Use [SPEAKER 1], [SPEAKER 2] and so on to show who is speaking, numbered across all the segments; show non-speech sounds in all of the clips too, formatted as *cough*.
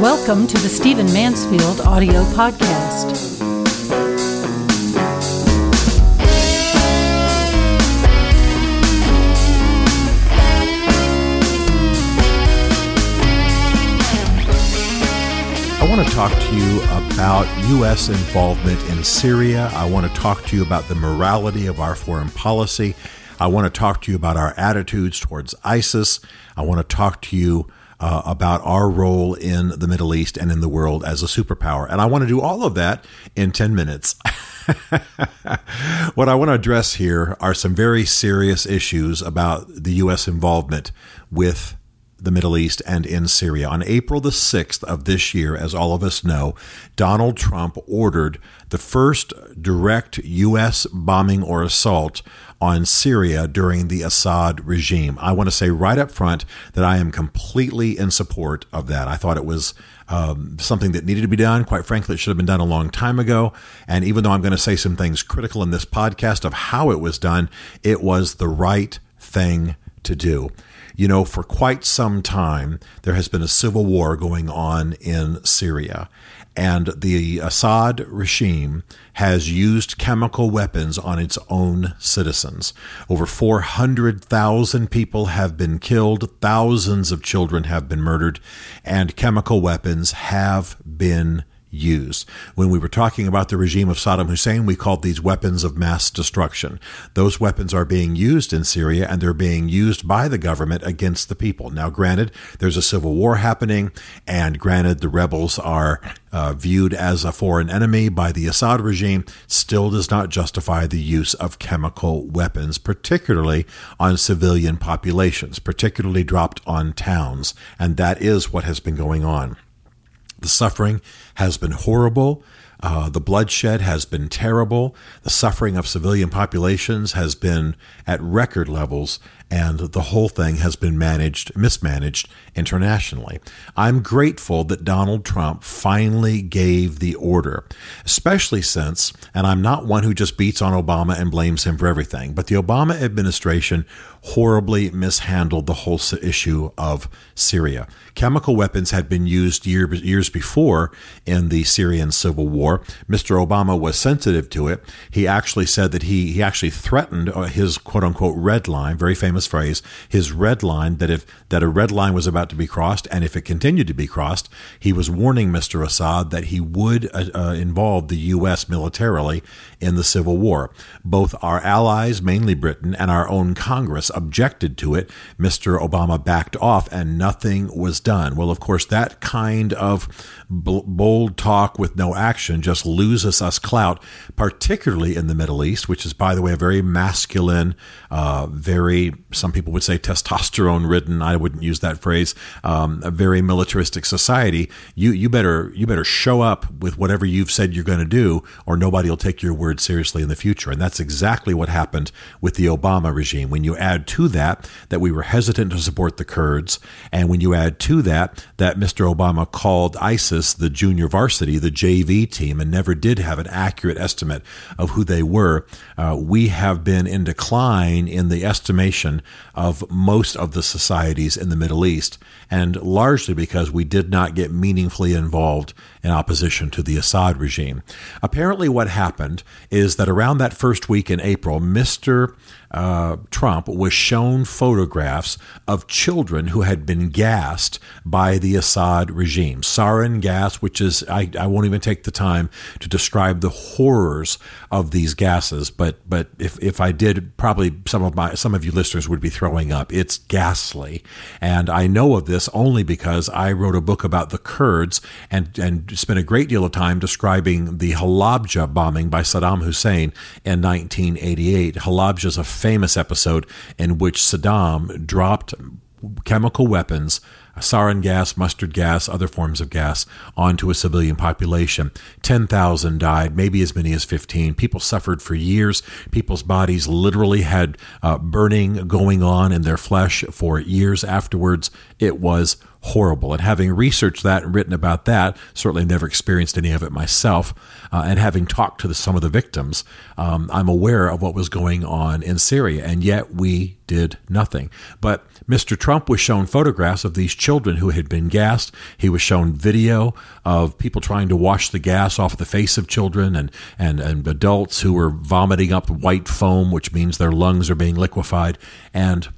[SPEAKER 1] Welcome to the Stephen Mansfield audio podcast.
[SPEAKER 2] I want to talk to you about U.S. involvement in Syria. I want to talk to you about the morality of our foreign policy. I want to talk to you about our attitudes towards ISIS. I want to talk to you uh, about our role in the Middle East and in the world as a superpower. And I want to do all of that in 10 minutes. *laughs* what I want to address here are some very serious issues about the U.S. involvement with the Middle East and in Syria. On April the 6th of this year, as all of us know, Donald Trump ordered the first direct U.S. bombing or assault on Syria during the Assad regime. I want to say right up front that I am completely in support of that. I thought it was um, something that needed to be done. Quite frankly, it should have been done a long time ago. And even though I'm going to say some things critical in this podcast of how it was done, it was the right thing to do. You know, for quite some time, there has been a civil war going on in Syria. And the Assad regime has used chemical weapons on its own citizens. Over 400,000 people have been killed, thousands of children have been murdered, and chemical weapons have been used. When we were talking about the regime of Saddam Hussein, we called these weapons of mass destruction. Those weapons are being used in Syria and they're being used by the government against the people. Now, granted, there's a civil war happening, and granted, the rebels are uh, viewed as a foreign enemy by the Assad regime, still does not justify the use of chemical weapons, particularly on civilian populations, particularly dropped on towns. And that is what has been going on. The suffering has been horrible. Uh, the bloodshed has been terrible. The suffering of civilian populations has been at record levels, and the whole thing has been managed, mismanaged internationally. I'm grateful that Donald Trump finally gave the order, especially since, and I'm not one who just beats on Obama and blames him for everything, but the Obama administration horribly mishandled the whole issue of Syria. Chemical weapons had been used year, years before in the Syrian civil war. Mr. Obama was sensitive to it. He actually said that he, he actually threatened uh, his quote unquote red line, very famous phrase, his red line, that if that a red line was about to be crossed, and if it continued to be crossed, he was warning Mr. Assad that he would uh, uh, involve the U.S. militarily in the civil war. Both our allies, mainly Britain, and our own Congress objected to it. Mr. Obama backed off and nothing was done. Well, of course, that kind of bold talk with no action just loses us clout, particularly in the Middle East, which is, by the way, a very masculine, uh, very, some people would say testosterone ridden. I wouldn't use that phrase. Um, a very militaristic society. You, you better, you better show up with whatever you've said you're going to do, or nobody will take your word seriously in the future. And that's exactly what happened with the Obama regime. When you add to that, that we were hesitant to support the Kurds, and when you add to that, that Mr. Obama called ISIS the junior varsity, the JV team, and never did have an accurate estimate of who they were. Uh, we have been in decline in the estimation of most of the societies in the Middle East, and largely because we did not get meaningfully involved in opposition to the Assad regime. Apparently, what happened is that around that first week in April, Mr uh, Trump was shown photographs of children who had been gassed by the Assad regime. Sarin gas, which is, I, I won't even take the time to describe the horrors of these gases, but, but if, if I did, probably some of my, some of you listeners would be throwing up. It's ghastly. And I know of this only because I wrote a book about the Kurds and, and spent a great deal of time describing the Halabja bombing by Saddam Hussein in 1988. Halabja is a famous episode in which Saddam dropped chemical weapons, sarin gas, mustard gas, other forms of gas, onto a civilian population. 10,000 died, maybe as many as 15. People suffered for years. People's bodies literally had uh, burning going on in their flesh for years afterwards. It was horrible. And having researched that and written about that, certainly never experienced any of it myself, uh, and having talked to the, some of the victims, um, I'm aware of what was going on in Syria. And yet we did nothing. But Mr. Trump was shown photographs of these children who had been gassed. He was shown video of people trying to wash the gas off the face of children and, and, and adults who were vomiting up white foam, which means their lungs are being liquefied. And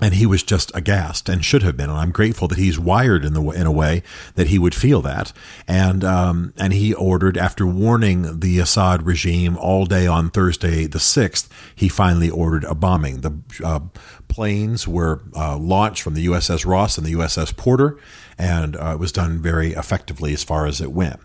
[SPEAKER 2] and he was just aghast and should have been. And I'm grateful that he's wired in the in a way that he would feel that. And um, and he ordered, after warning the Assad regime all day on Thursday the sixth, he finally ordered a bombing. The uh, planes were uh, launched from the USS Ross and the USS Porter, and uh, it was done very effectively as far as it went.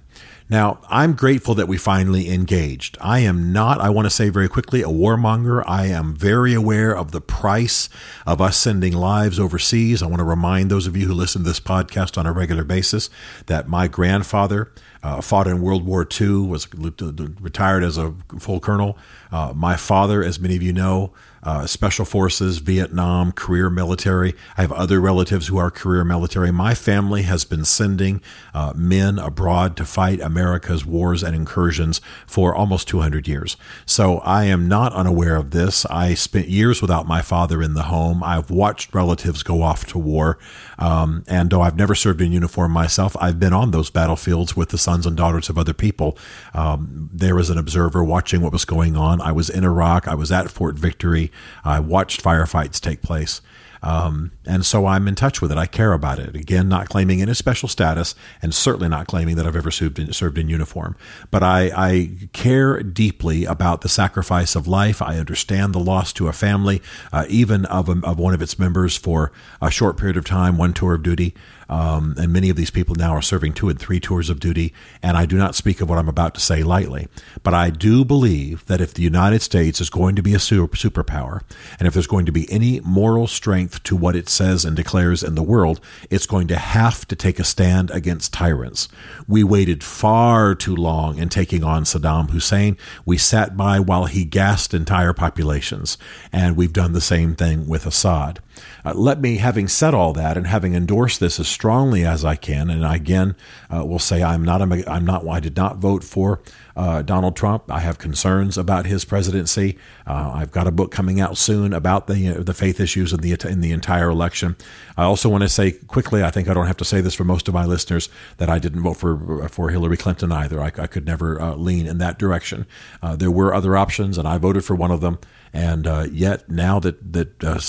[SPEAKER 2] Now, I'm grateful that we finally engaged. I am not, I want to say very quickly, a warmonger. I am very aware of the price of us sending lives overseas. I want to remind those of you who listen to this podcast on a regular basis that my grandfather uh, fought in World War II, was retired as a full colonel. Uh, my father, as many of you know, uh, special forces, Vietnam, career military. I have other relatives who are career military. My family has been sending uh, men abroad to fight America's wars and incursions for almost 200 years. So I am not unaware of this. I spent years without my father in the home. I've watched relatives go off to war. Um, and though I've never served in uniform myself, I've been on those battlefields with the sons and daughters of other people. Um, there was an observer watching what was going on. I was in Iraq. I was at Fort Victory. I watched firefights take place. Um, and so I'm in touch with it. I care about it. Again, not claiming any special status, and certainly not claiming that I've ever served in, served in uniform. But I, I care deeply about the sacrifice of life. I understand the loss to a family, uh, even of, a, of one of its members for a short period of time, one tour of duty. Um, and many of these people now are serving two and three tours of duty. And I do not speak of what I'm about to say lightly. But I do believe that if the United States is going to be a super, superpower, and if there's going to be any moral strength to what it says and declares in the world, it's going to have to take a stand against tyrants. We waited far too long in taking on Saddam Hussein. We sat by while he gassed entire populations. And we've done the same thing with Assad. Uh, let me, having said all that and having endorsed this as strongly as I can, and again uh, will say I'm not, a, I'm not, I did not vote for uh, Donald Trump. I have concerns about his presidency. Uh, I've got a book coming out soon about the the faith issues in the in the entire election. I also want to say quickly. I think I don't have to say this for most of my listeners that I didn't vote for for Hillary Clinton either. I, I could never uh, lean in that direction. Uh, there were other options, and I voted for one of them. And uh, yet, now that that uh,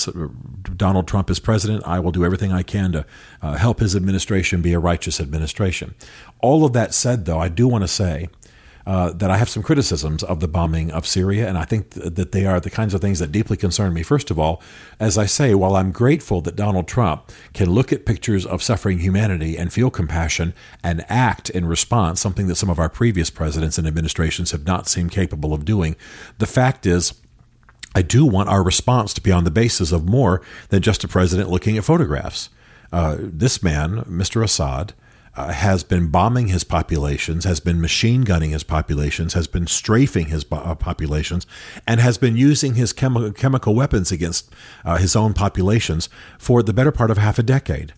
[SPEAKER 2] Donald Trump is president, I will do everything I can to uh, help his administration be a righteous administration. All of that said, though, I do want to say uh, that I have some criticisms of the bombing of Syria, and I think th- that they are the kinds of things that deeply concern me. First of all, as I say, while I'm grateful that Donald Trump can look at pictures of suffering humanity and feel compassion and act in response, something that some of our previous presidents and administrations have not seemed capable of doing, the fact is I do want our response to be on the basis of more than just a president looking at photographs. Uh, this man, Mr. Assad, uh, has been bombing his populations, has been machine gunning his populations, has been strafing his uh, populations, and has been using his chemi- chemical weapons against uh, his own populations for the better part of half a decade.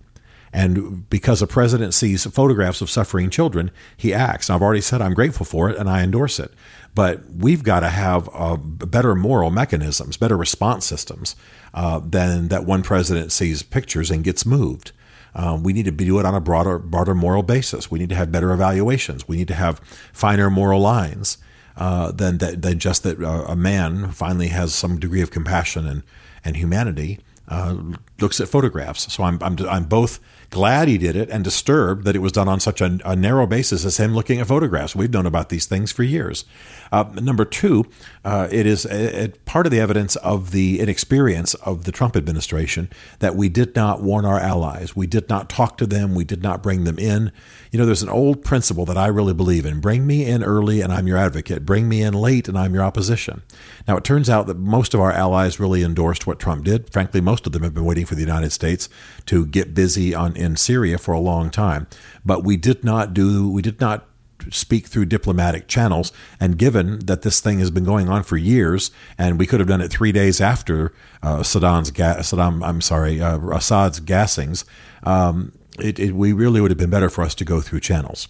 [SPEAKER 2] And because a president sees photographs of suffering children, he acts. I've already said I'm grateful for it and I endorse it. But we've got to have uh, better moral mechanisms, better response systems uh, than that one president sees pictures and gets moved. Um, we need to do it on a broader, broader moral basis. We need to have better evaluations. We need to have finer moral lines uh, than, than just that uh, a man finally has some degree of compassion and, and humanity uh, looks at photographs. So I'm, I'm, I'm both glad he did it and disturbed that it was done on such a, a narrow basis as him looking at photographs. We've known about these things for years. Uh, number two, uh, it is a, a part of the evidence of the inexperience of the Trump administration that we did not warn our allies. We did not talk to them. We did not bring them in. You know, there's an old principle that I really believe in bring me in early and I'm your advocate, bring me in late and I'm your opposition. Now, it turns out that most of our allies really endorsed what Trump did. Frankly, most of them have been waiting for the United States to get busy on in Syria for a long time. But we did not do, we did not speak through diplomatic channels. And given that this thing has been going on for years, and we could have done it three days after uh, Saddam's ga- Saddam, I'm sorry, uh, Assad's gassings, um, it, it, we really would have been better for us to go through channels.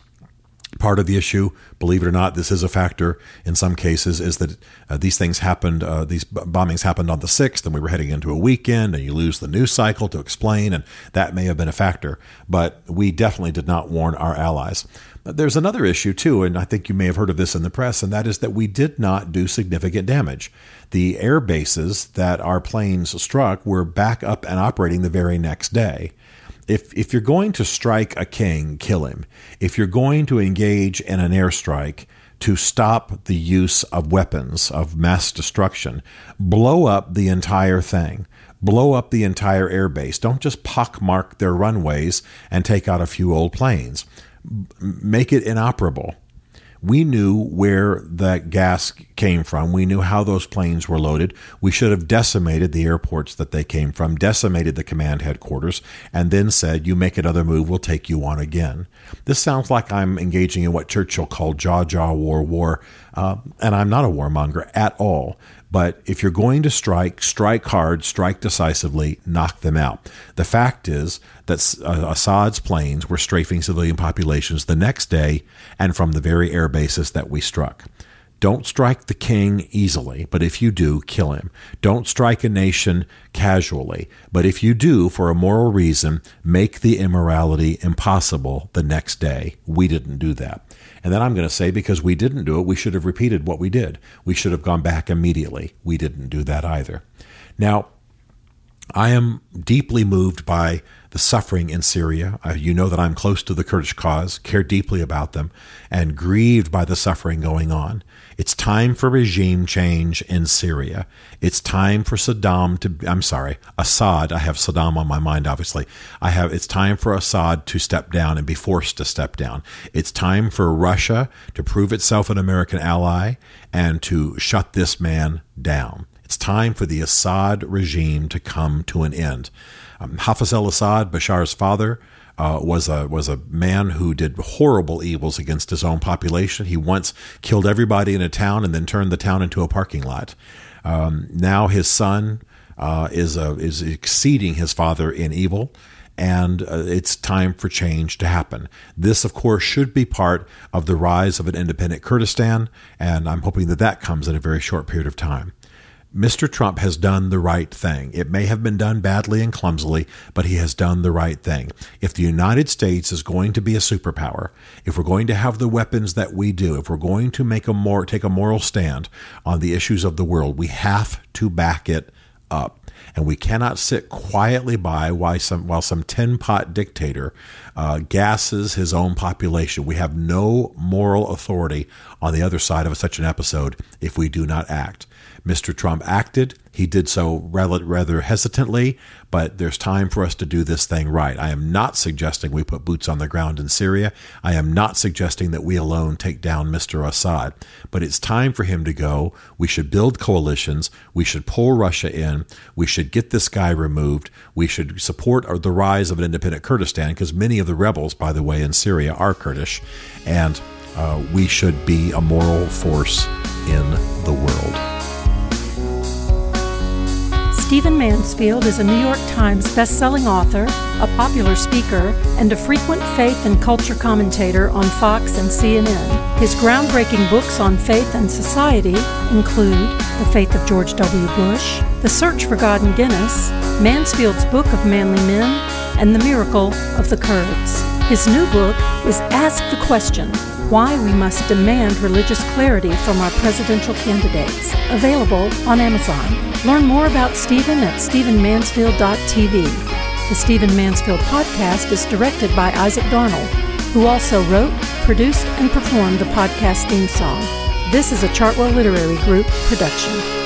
[SPEAKER 2] Part of the issue, believe it or not, this is a factor in some cases, is that uh, these things happened, uh, these bombings happened on the 6th, and we were heading into a weekend, and you lose the news cycle to explain, and that may have been a factor. But we definitely did not warn our allies. But there's another issue, too, and I think you may have heard of this in the press, and that is that we did not do significant damage. The air bases that our planes struck were back up and operating the very next day if if you're going to strike a king, kill him. If you're going to engage in an airstrike to stop the use of weapons of mass destruction, blow up the entire thing. Blow up the entire airbase. Don't just pockmark their runways and take out a few old planes. Make it inoperable we knew where that gas came from. We knew how those planes were loaded. We should have decimated the airports that they came from, decimated the command headquarters, and then said, You make another move, we'll take you on again. This sounds like I'm engaging in what Churchill called jaw jaw war war, uh, and I'm not a warmonger at all. But if you're going to strike, strike hard, strike decisively, knock them out. The fact is that uh, Assad's planes were strafing civilian populations the next day and from the very air bases that we struck. Don't strike the king easily, but if you do, kill him. Don't strike a nation casually, but if you do, for a moral reason, make the immorality impossible the next day. We didn't do that. And then I'm going to say, because we didn't do it, we should have repeated what we did. We should have gone back immediately. We didn't do that either. Now, I am deeply moved by the suffering in Syria. Uh, you know that I'm close to the Kurdish cause, care deeply about them, and grieved by the suffering going on. It's time for regime change in Syria. It's time for Saddam to, I'm sorry, Assad. I have Saddam on my mind, obviously. I have, it's time for Assad to step down and be forced to step down. It's time for Russia to prove itself an American ally and to shut this man down. It's time for the Assad regime to come to an end. Um, Hafez al Assad, Bashar's father, uh, was a was a man who did horrible evils against his own population. He once killed everybody in a town and then turned the town into a parking lot. Um, now his son uh, is a, is exceeding his father in evil, and uh, it's time for change to happen. This, of course, should be part of the rise of an independent Kurdistan, and I'm hoping that that comes in a very short period of time. Mr. Trump has done the right thing. It may have been done badly and clumsily, but he has done the right thing. If the United States is going to be a superpower, if we're going to have the weapons that we do, if we're going to make a more take a moral stand on the issues of the world, we have to back it up. And we cannot sit quietly by while some, while some tin pot dictator uh, gasses his own population. We have no moral authority on the other side of such an episode if we do not act. Mr. Trump acted. He did so rather hesitantly, but there's time for us to do this thing right. I am not suggesting we put boots on the ground in Syria. I am not suggesting that we alone take down Mr. Assad, but it's time for him to go. We should build coalitions. We should pull Russia in. We should get this guy removed. We should support the rise of an independent Kurdistan because many of the rebels, by the way, in Syria are Kurdish. And uh, we should be a moral force in
[SPEAKER 1] Stephen Mansfield is a New York Times bestselling author, a popular speaker, and a frequent faith and culture commentator on Fox and CNN. His groundbreaking books on faith and society include The Faith of George W. Bush, The Search for God and Guinness, Mansfield's Book of Manly Men, and The Miracle of the Kurds. His new book is Ask the Question Why We Must Demand Religious Clarity from Our Presidential Candidates, available on Amazon. Learn more about Stephen at StephenMansfield.tv. The Stephen Mansfield podcast is directed by Isaac Darnold, who also wrote, produced, and performed the podcast theme song. This is a Chartwell Literary Group production.